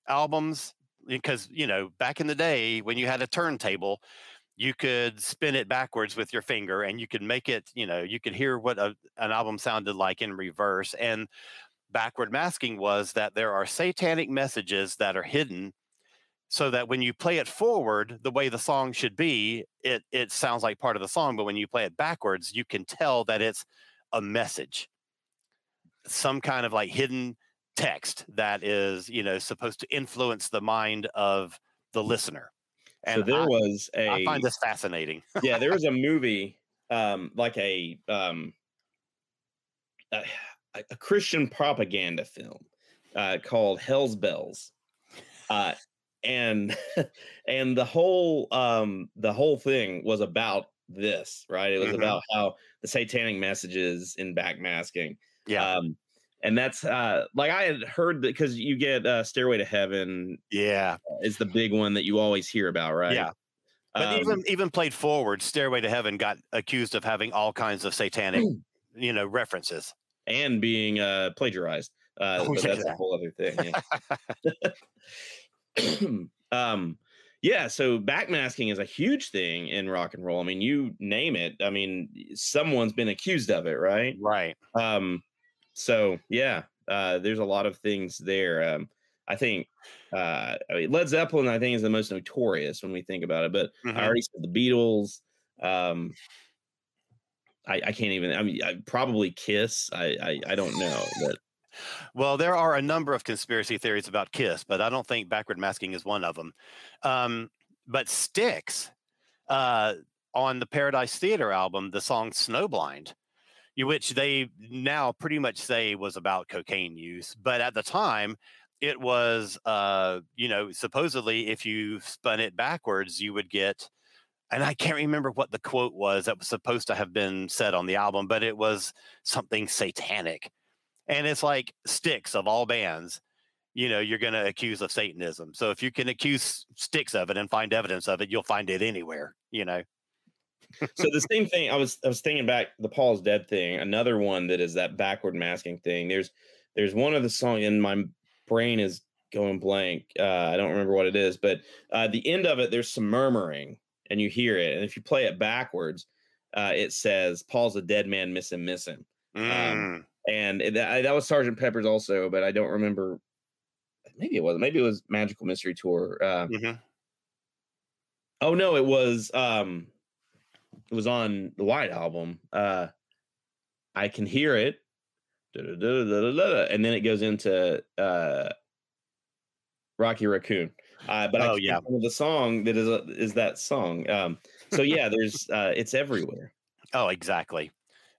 albums because you know back in the day when you had a turntable, you could spin it backwards with your finger and you could make it. You know, you could hear what a, an album sounded like in reverse. And backward masking was that there are satanic messages that are hidden so that when you play it forward the way the song should be it it sounds like part of the song but when you play it backwards you can tell that it's a message. Some kind of like hidden text that is you know supposed to influence the mind of the listener. So there I, was a I find this fascinating. Yeah, there was a movie, um, like a um, a, a Christian propaganda film uh, called Hell's Bells, uh, and and the whole um, the whole thing was about this, right? It was Mhm. about how the satanic messages in backmasking. yeah Um, and that's uh, like I had heard that because you get uh, Stairway to Heaven yeah is the big one that you always hear about, right? Yeah. but Um, even even played forward stairway to heaven got accused of having all kinds of satanic you know references and being uh plagiarized. Uh, Oh, but that's a whole other thing. Yeah. um, yeah. So backmasking is a huge thing in rock and roll. I mean, you name it. I mean, someone's been accused of it, right? right Um, so yeah, uh, there's a lot of things there. Um, I think uh, I mean, Led Zeppelin, I think, is the most notorious when we think about it. But Mhm. I already said the Beatles. Um, I, I can't even. I mean, I, probably Kiss. I, I I don't know, but Well, there are a number of conspiracy theories about Kiss, but I don't think backward masking is one of them. Um, but Styx, uh, on the Paradise Theater album, the song Snowblind, which they now pretty much say was about cocaine use. But at the time, it was, uh, you know, supposedly if you spun it backwards, you would get, and I can't remember what the quote was that was supposed to have been said on the album, but it was something satanic and it's like Styx of all bands you know you're going to accuse of satanism. So if you can accuse Styx of it and find evidence of it you'll find it anywhere you know? So the same thing i was i was thinking back the paul's dead thing another one that is that backward masking thing there's there's one of the song and my brain is going blank uh i don't remember what it is but uh the end of it there's some murmuring and you hear it and if you play it backwards uh it says paul's a dead man miss him miss him. Mm, and that, that was sergeant pepper's also but i don't remember maybe it was maybe it was magical mystery tour uh, mhm. Oh no, it was um it was on the White album. Uh I can hear it. And then it goes into uh Rocky Raccoon. Uh, but I Oh, can't yeah. the song that is a, is that song. Um so yeah, there's uh it's everywhere. oh exactly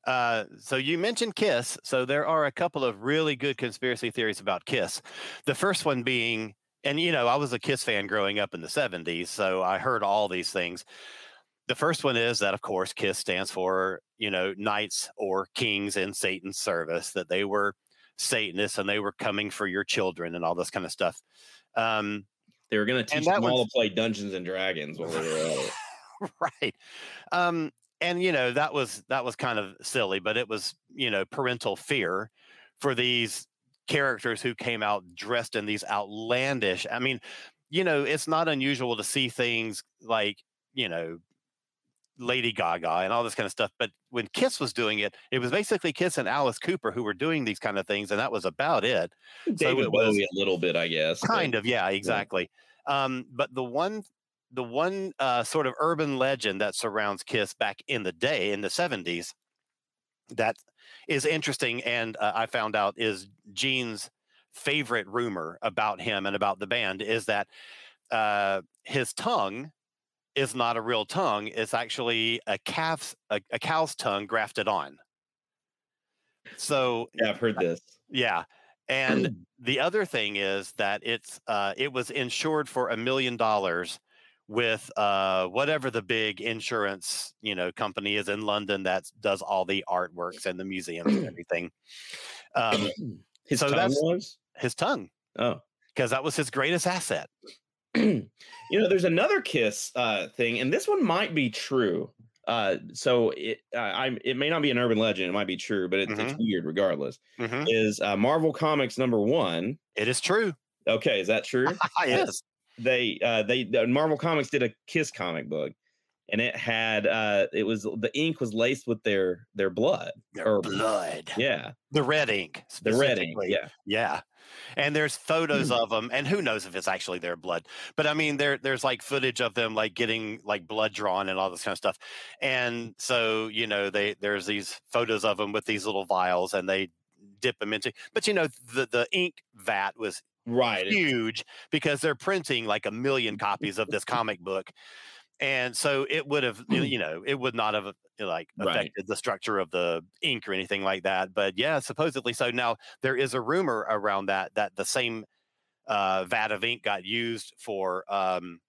uh, so you mentioned kiss so there are a couple of really good conspiracy theories about kiss. The first one being and you know i was a kiss fan growing up in the 70s so i heard all these things. The first one is that of course kiss stands for you know knights or kings in satan's service that they were satanists and they were coming for your children and all this kind of stuff. Um, They were gonna teach them all to play Dungeons and Dragons while they were at it. right. Um and you know that was that was kind of silly but it was you know parental fear for these characters who came out dressed in these outlandish. I mean, you know, it's not unusual to see things like, you know, Lady Gaga and all this kind of stuff. But when Kiss was doing it, it was basically Kiss and Alice Cooper who were doing these kind of things, and that was about it. David it was- Bowie a little bit, I guess. but- Kind of, yeah, exactly. Um, but the one, the one uh, sort of urban legend that surrounds Kiss back in the day, in the '70s, that is interesting, and uh, I found out is Gene's favorite rumor about him and about the band is that uh, his tongue is not a real tongue; it's actually a calf's a, a cow's tongue grafted on. So Yeah, I've heard this. yeah. And the other thing is that it's uh, it was insured for a million dollars with uh, whatever the big insurance you know company is in London that does all the artworks and the museums and everything. Um, His so tongue was? his tongue, Oh. because that was his greatest asset. you know, there's another Kiss uh, thing, and this one might be true. Uh, so it, uh, I, it may not be an urban legend; it might be true, but it, it's weird regardless. Mhm. Is uh, Marvel Comics number one? It is true. Okay, is that true? yes. They uh they the Marvel Comics did a Kiss comic book, and it had uh it was the ink was laced with their their blood. Their or- blood. Yeah, The red ink. the red ink. Yeah, Yeah. And there's photos of them, and who knows if it's actually their blood. But I mean, there there's like footage of them like getting like blood drawn and all this kind of stuff. And so, you know, they there's these photos of them with these little vials and they dip them into but you know, the the ink vat was right. huge because they're printing like a million copies of this comic book. And so it would have, you know, it would not have uh, like Right. affected the structure of the ink or anything like that. But yeah, supposedly so. Now there is a rumor around that that the same uh, vat of ink got used for um,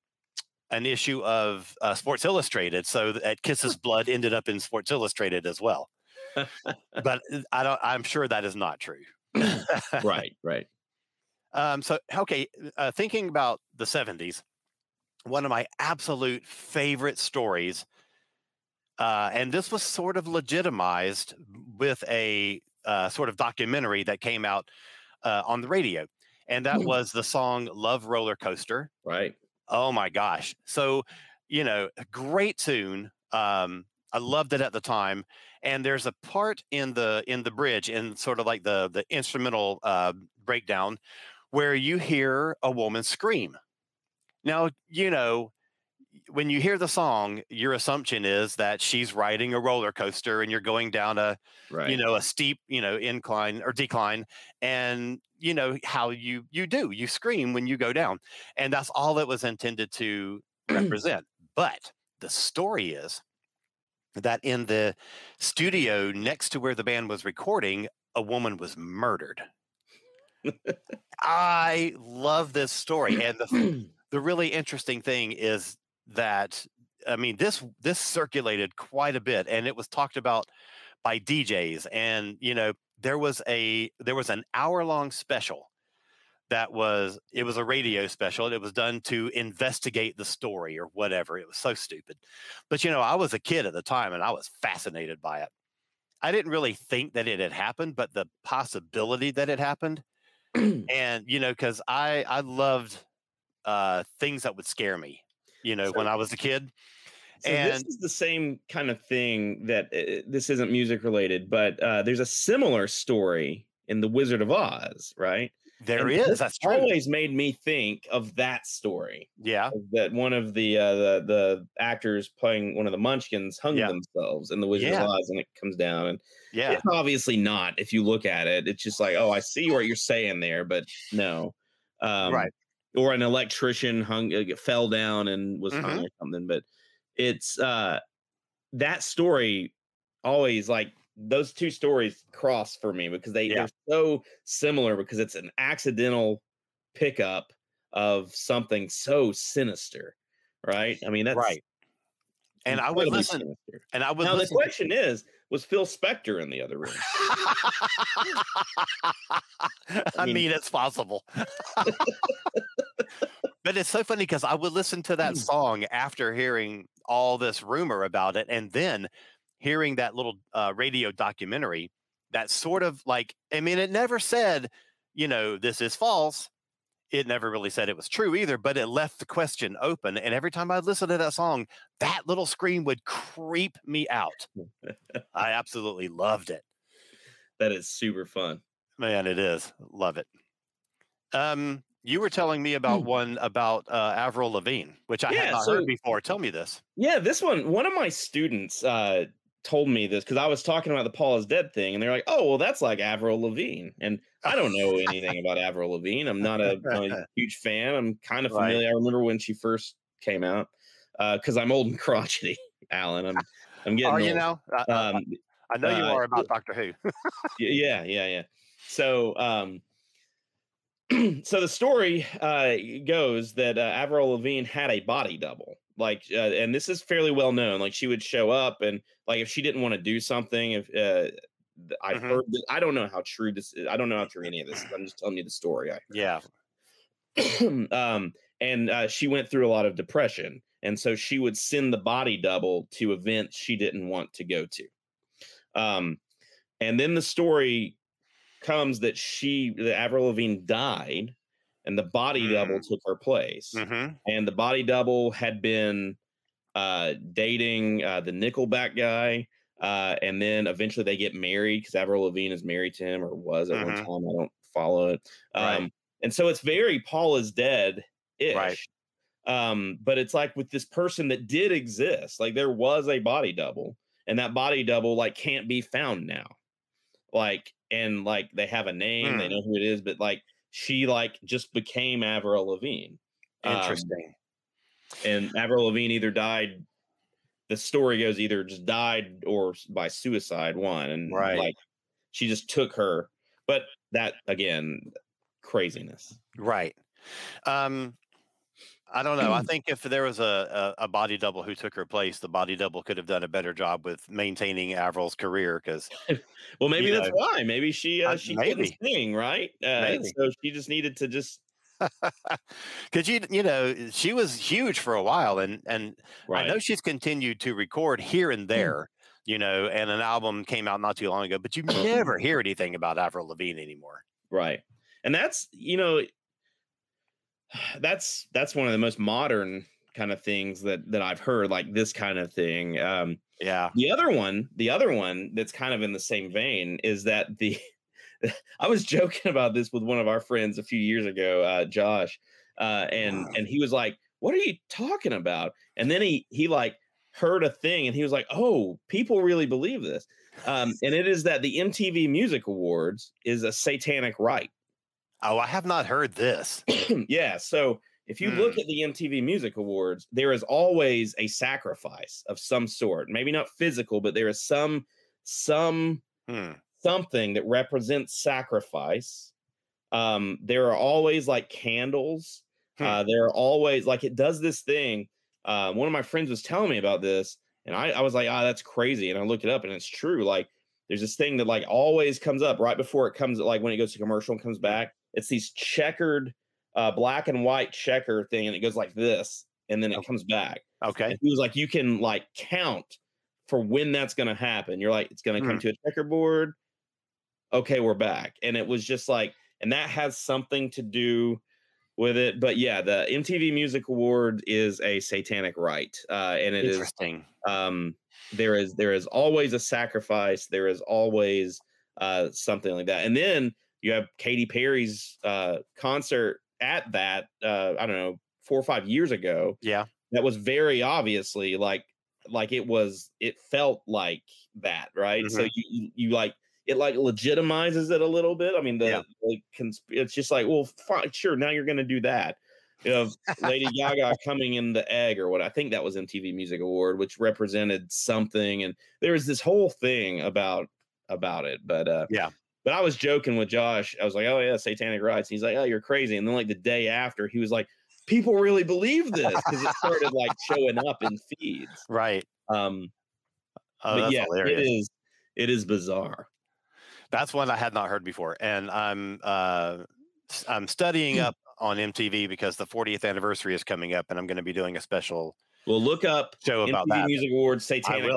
an issue of uh, Sports Illustrated. So that Kiss's blood ended up in Sports Illustrated as well. but uh, I don't. I'm sure that is not true. right, right. Um, so, okay, uh, thinking about the 70s, one of my absolute favorite stories, uh, and this was sort of legitimized with a uh, sort of documentary that came out uh, on the radio, and that Hmm. was the song Love Roller Coaster. Right. Oh my gosh. So, you know, a great tune. Um, I loved it at the time. And there's a part in the in the bridge in sort of like the the instrumental uh, breakdown where you hear a woman scream. Now, you know, when you hear the song, your assumption is that she's riding a roller coaster and you're going down a Right. you know a steep you know incline or decline and you know how you you do you scream when you go down and that's all it was intended to mm. represent but the story is that in the studio next to where the band was recording a woman was murdered i love this story and the the really interesting thing is that I mean this this circulated quite a bit and it was talked about by DJs and you know there was a there was an hour long special that was it was a radio special and it was done to investigate the story or whatever it was so stupid. But you know I was a kid at the time and I was fascinated by it. I didn't really think that it had happened but the possibility that it happened and you know because I I loved uh things that would scare me you know So- when I was a kid So this is the same kind of thing that uh, this isn't music related, but uh, there's a similar story in The Wizard of Oz, right? There And is that's true Always made me think of that story. yeah That one of the uh, the the actors playing one of the Munchkins hung Yeah. themselves in The Wizard Yeah. of Oz, and it comes down, and yeah it's obviously not. If you look at it, it's just like, oh, I see what you're saying there, but no, um, Right. Or an electrician hung, uh, fell down and was hung Mhm. or something. But it's uh, that story always like those two stories cross for me because they Yeah. they're so similar because it's an accidental pickup of something so sinister, right? I mean, that's right and I would listen sinister. and I would Now the question is, was Phil Spector in the other room? I mean- mean, it's possible. but it's so funny because I would listen to that hmm. song after hearing all this rumor about it, and then hearing that little uh, radio documentary that sort of like, I mean, it never said, you know, this is false. It never really said it was true either, but it left the question open. And every time I listened to that song, that little scream would creep me out. I absolutely loved it. That is super fun. Man, it is. Love it. Um, you were telling me about one about uh, Avril Lavigne, which I Hmm. Yeah, had not so- heard before. Tell me this. Yeah, this one, one of my students uh, told me this because I was talking about the Paul is dead thing, and they're like, "Oh, well, that's like Avril Lavigne," and I don't know anything about Avril Lavigne. I'm not a, a huge fan. I'm kind of Right. familiar. I remember when she first came out because I'm old and crotchety, Alan. I'm I'm getting Are you old. now? I, I- Um, I know you uh, are about Doctor Who. Yeah yeah yeah so um so the story uh goes that uh, avril lavigne had a body double like uh, and this is fairly well known like she would show up and like if she didn't want to do something if uh i've Mhm. heard this, i don't know how true this is i don't know how true any of this is i'm just telling you the story i yeah. um, and uh, she went through a lot of depression, and so she would send the body double to events she didn't want to go to. Um, and then the story comes that she, that Avril Lavigne, died, and the body double took her place. hmm And the body double had been uh, dating uh, the Nickelback guy. Uh, and then eventually they get married because Avril Lavigne is married to him or was at one Mhm. time. I don't follow it. Um, Right. And so it's very Paul is dead ish. Right. Um, but it's like with this person that did exist, like there was a body double, and that body double like can't be found now. Like, and like they have a name, they Hmm. know who it is, but like she like just became Avril Lavigne. Um, Interesting. and Avril Lavigne either died. The story goes either just died or by suicide. One and Right. like she just took her. But that again, craziness. right. Um, I don't know. I think if there was a, a, a body double who took her place, the body double could have done a better job with maintaining Avril's career because Well, maybe that's know, why. Maybe she uh, she couldn't sing, right? Uh, So she just needed to just because you you know she was huge for a while and and right. I know she's continued to record here and there, you know, and an album came out not too long ago, but you never hear anything about Avril Lavigne anymore. Right. And that's, you know, that's that's one of the most modern kind of things that that I've heard, like this kind of thing. Um Yeah. the other one, the other one that's kind of in the same vein is that the I was joking about this with one of our friends a few years ago, uh, Josh, uh, and and he was like, "What are you talking about?" And then he he like heard a thing, and he was like, "Oh, people really believe this," um, and it is that the MTV Music Awards is a satanic rite. Oh, I have not heard this. yeah. So if you look at the MTV Music Awards, there is always a sacrifice of some sort. Maybe not physical, but there is some some Hmm. something that represents sacrifice. Um, there are always like candles. Hmm. Uh, there are always like it does this thing. Uh, one of my friends was telling me about this, and I, I was like, ah, that's crazy. And I looked it up, and it's true. Like there's this thing that like always comes up right before it comes, like when it goes to commercial and comes back. It's these checkered, uh, black and white checker thing, and it goes like this, and then it Okay. comes back. Okay. And he was like, you can like count for when that's going to happen. You're like, it's going to come Hmm. to a checkerboard. Okay, we're back. And it was just like, and that has something to do with it. But yeah, the MTV Music Award is a satanic rite, uh, and it is Interesting. um, there is there is always a sacrifice. There is always uh, something like that. And then you have Katy Perry's uh, concert at that. Uh, I don't know, four or five years ago Yeah. that was very obviously like like it was it felt like that right so Mhm. you, you like it like legitimizes it a little bit i mean the Yeah. like consp- it's just like well fine sure now you're gonna do that know lady gaga coming in the egg or what i think that was mtv music award which represented something and there was this whole thing about about it but uh Yeah. But i was joking with josh i was like oh yeah satanic rites and he's like oh you're crazy and then like the day after he was like people really believe this because it started like showing up in feeds. Right. Um, Oh, but that's yeah, hilarious. it is. It is bizarre. That's one I had not heard before, and I'm uh, I'm studying up on MTV because the 40th anniversary is coming up, and I'm going to be doing a special Well, look up show about MTV that. Music Awards Satanic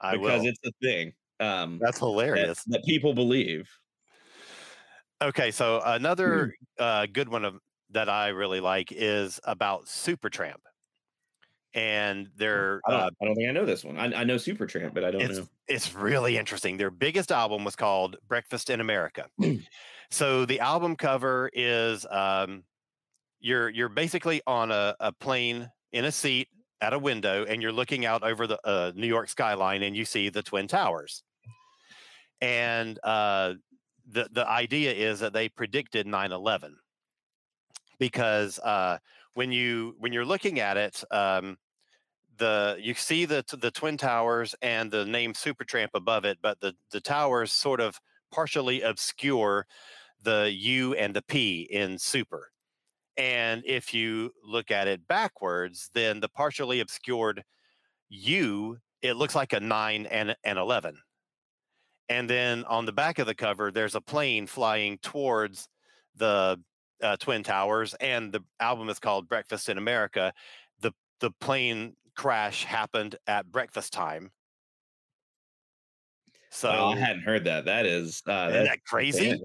I because will. it's a thing. Um, That's hilarious. that people believe. Okay, so another uh, good one of that I really like is about Supertramp, and their I don't, uh, I don't think I know this one. I, I know Supertramp, but I don't it's know. it's really interesting. Their biggest album was called Breakfast in America. so the album cover is um, you're you're basically on a, a plane in a seat at a window, and you're looking out over the uh, New York skyline, and you see the Twin Towers. And uh, the the idea is that they predicted 9/11 because uh, when you when you're looking at it, um, the you see the the twin towers and the name Supertramp above it, but the the towers sort of partially obscure the U and the P in super. And if you look at it backwards, then the partially obscured U it looks like a nine and an eleven. And then on the back of the cover, there's a plane flying towards the uh, twin towers, and the album is called Breakfast in America. the The plane crash happened at breakfast time. So I hadn't heard that. That is uh, isn't that's that crazy?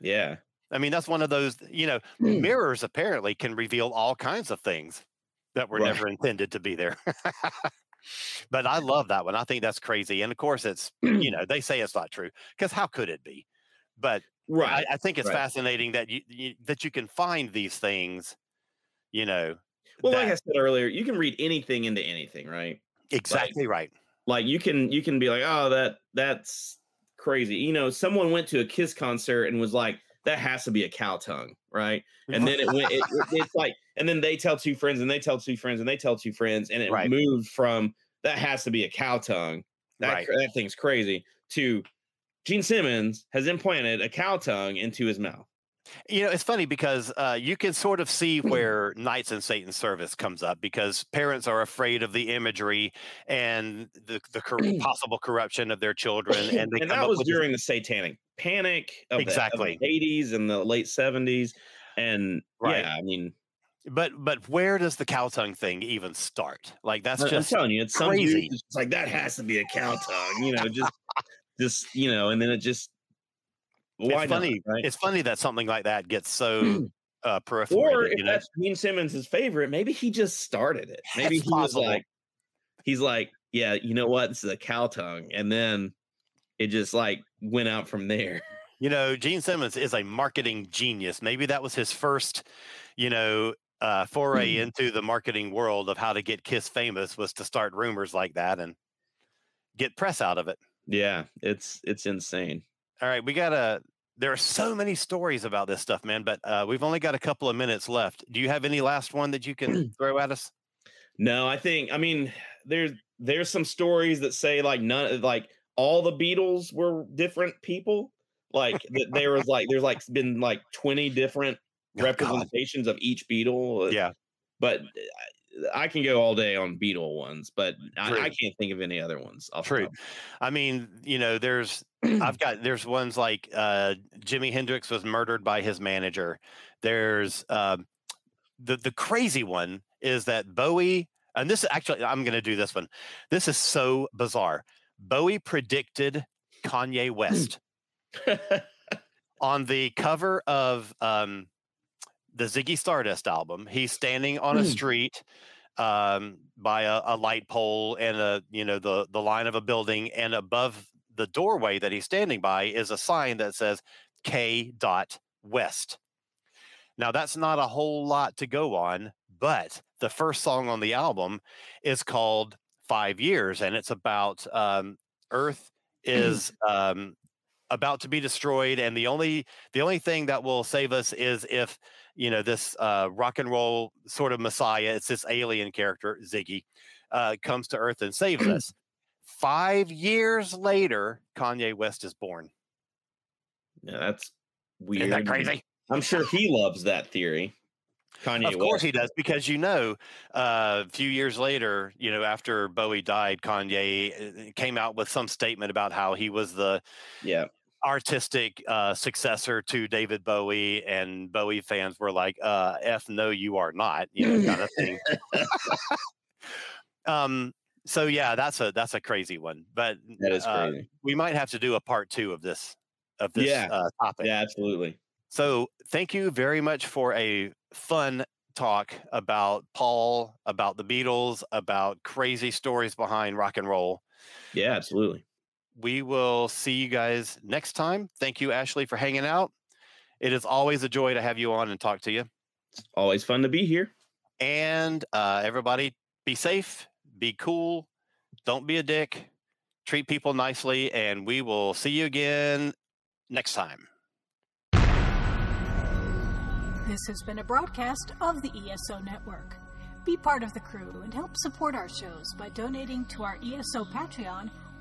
Yeah. I mean, that's one of those, you know, mirrors apparently can reveal all kinds of things that were Right. never intended to be there. but I love that one. I think that's crazy. And of course, it's, you know, they say it's not true because how could it be? But Right. I, I think it's right. fascinating that you, you that you can find these things, you know. well, like I said earlier, you can read anything into anything, right? exactly right. Like you can you can be like, oh, that that's crazy. You know, someone went to a Kiss concert and was like, that has to be a cow tongue, right? And then it went. It, it- it's like, and then they tell two friends, and they tell two friends, and they tell two friends, and it Right. moved from that has to be a cow tongue. That Right. that thing's crazy. To Gene Simmons has implanted a cow tongue into his mouth. You know, it's funny because uh, you can sort of see where Knights and Satan's service comes up because parents are afraid of the imagery and the, the cor- possible corruption of their children, and they and come that up was with this- during the satanic panic of the- of Exactly. the, 80s and the late 70s and Right. yeah i mean But but where does the cow tongue thing even start? Like that's I- just i'm telling you it's crazy. that's like that has to be a cow tongue you know just just you know and then it just why it's not, funny. right? It's funny that something like that gets so uh, peripheral. or if you know? that's Gene Simmons' favorite, maybe he just started it. Maybe he was like, he's like, yeah, you know what? This is a cow tongue, and then it just like went out from there. You know, Gene Simmons is a marketing genius. Maybe that was his first, you know, uh, foray into the marketing world of how to get Kiss famous was to start rumors like that and get press out of it. Yeah, it's it's insane. All right, we got to. There are so many stories about this stuff, man, but uh, we've only got a couple of minutes left. Do you have any last one that you can throw at us? No, I think I mean there's there's some stories that say like none like all the Beatles were different people. Like that there was like there's like been like 20 different Oh, God. representations of each Beatle. uh, Yeah. But uh, I can go all day on Beatle ones, but I, I can't think of any other ones. True. I mean, you know, there's I've got there's ones like uh Jimi Hendrix was murdered by his manager. There's um the the crazy one is that Bowie and this is actually I'm going to do this one. This is so bizarre. Bowie predicted Kanye West on the cover of um the Ziggy Stardust album. He's standing on a Hmm. street um by a, a light pole and a you know the the line of a building and above the doorway that he's standing by is a sign that says K dot West. Now that's not a whole lot to go on, but the first song on the album is called Five Years, and it's about um, Earth is um, about to be destroyed, and the only the only thing that will save us is if you know this uh, rock and roll sort of messiah. It's this alien character Ziggy uh, comes to Earth and saves us. Five years later, Kanye West is born. yeah, that's weird. Isn't that crazy? I'm sure he loves that theory. Kanye Of course West. he does, because you know, uh, a few years later, you know, after Bowie died, Kanye uh, came out with some statement about how he was the Yeah. Artistic uh, successor to David Bowie, and Bowie fans were like, uh, "F no, you are not," you know, kind of thing. um. So yeah, that's a that's a crazy one, but That is uh, crazy. we might have to do a part two of this of this Yeah. uh, topic. Yeah, absolutely. So thank you very much for a fun talk about Paul, about the Beatles, about crazy stories behind rock and roll. Yeah, absolutely. We will see you guys next time. Thank you, Ashley, for hanging out. It is always a joy to have you on and talk to you. It's always fun to be here. And uh, everybody, be safe, be cool, don't be a dick, treat people nicely, and we will see you again next time. This has been a broadcast of the ESO Network. Be part of the crew and help support our shows by donating to our ESO Patreon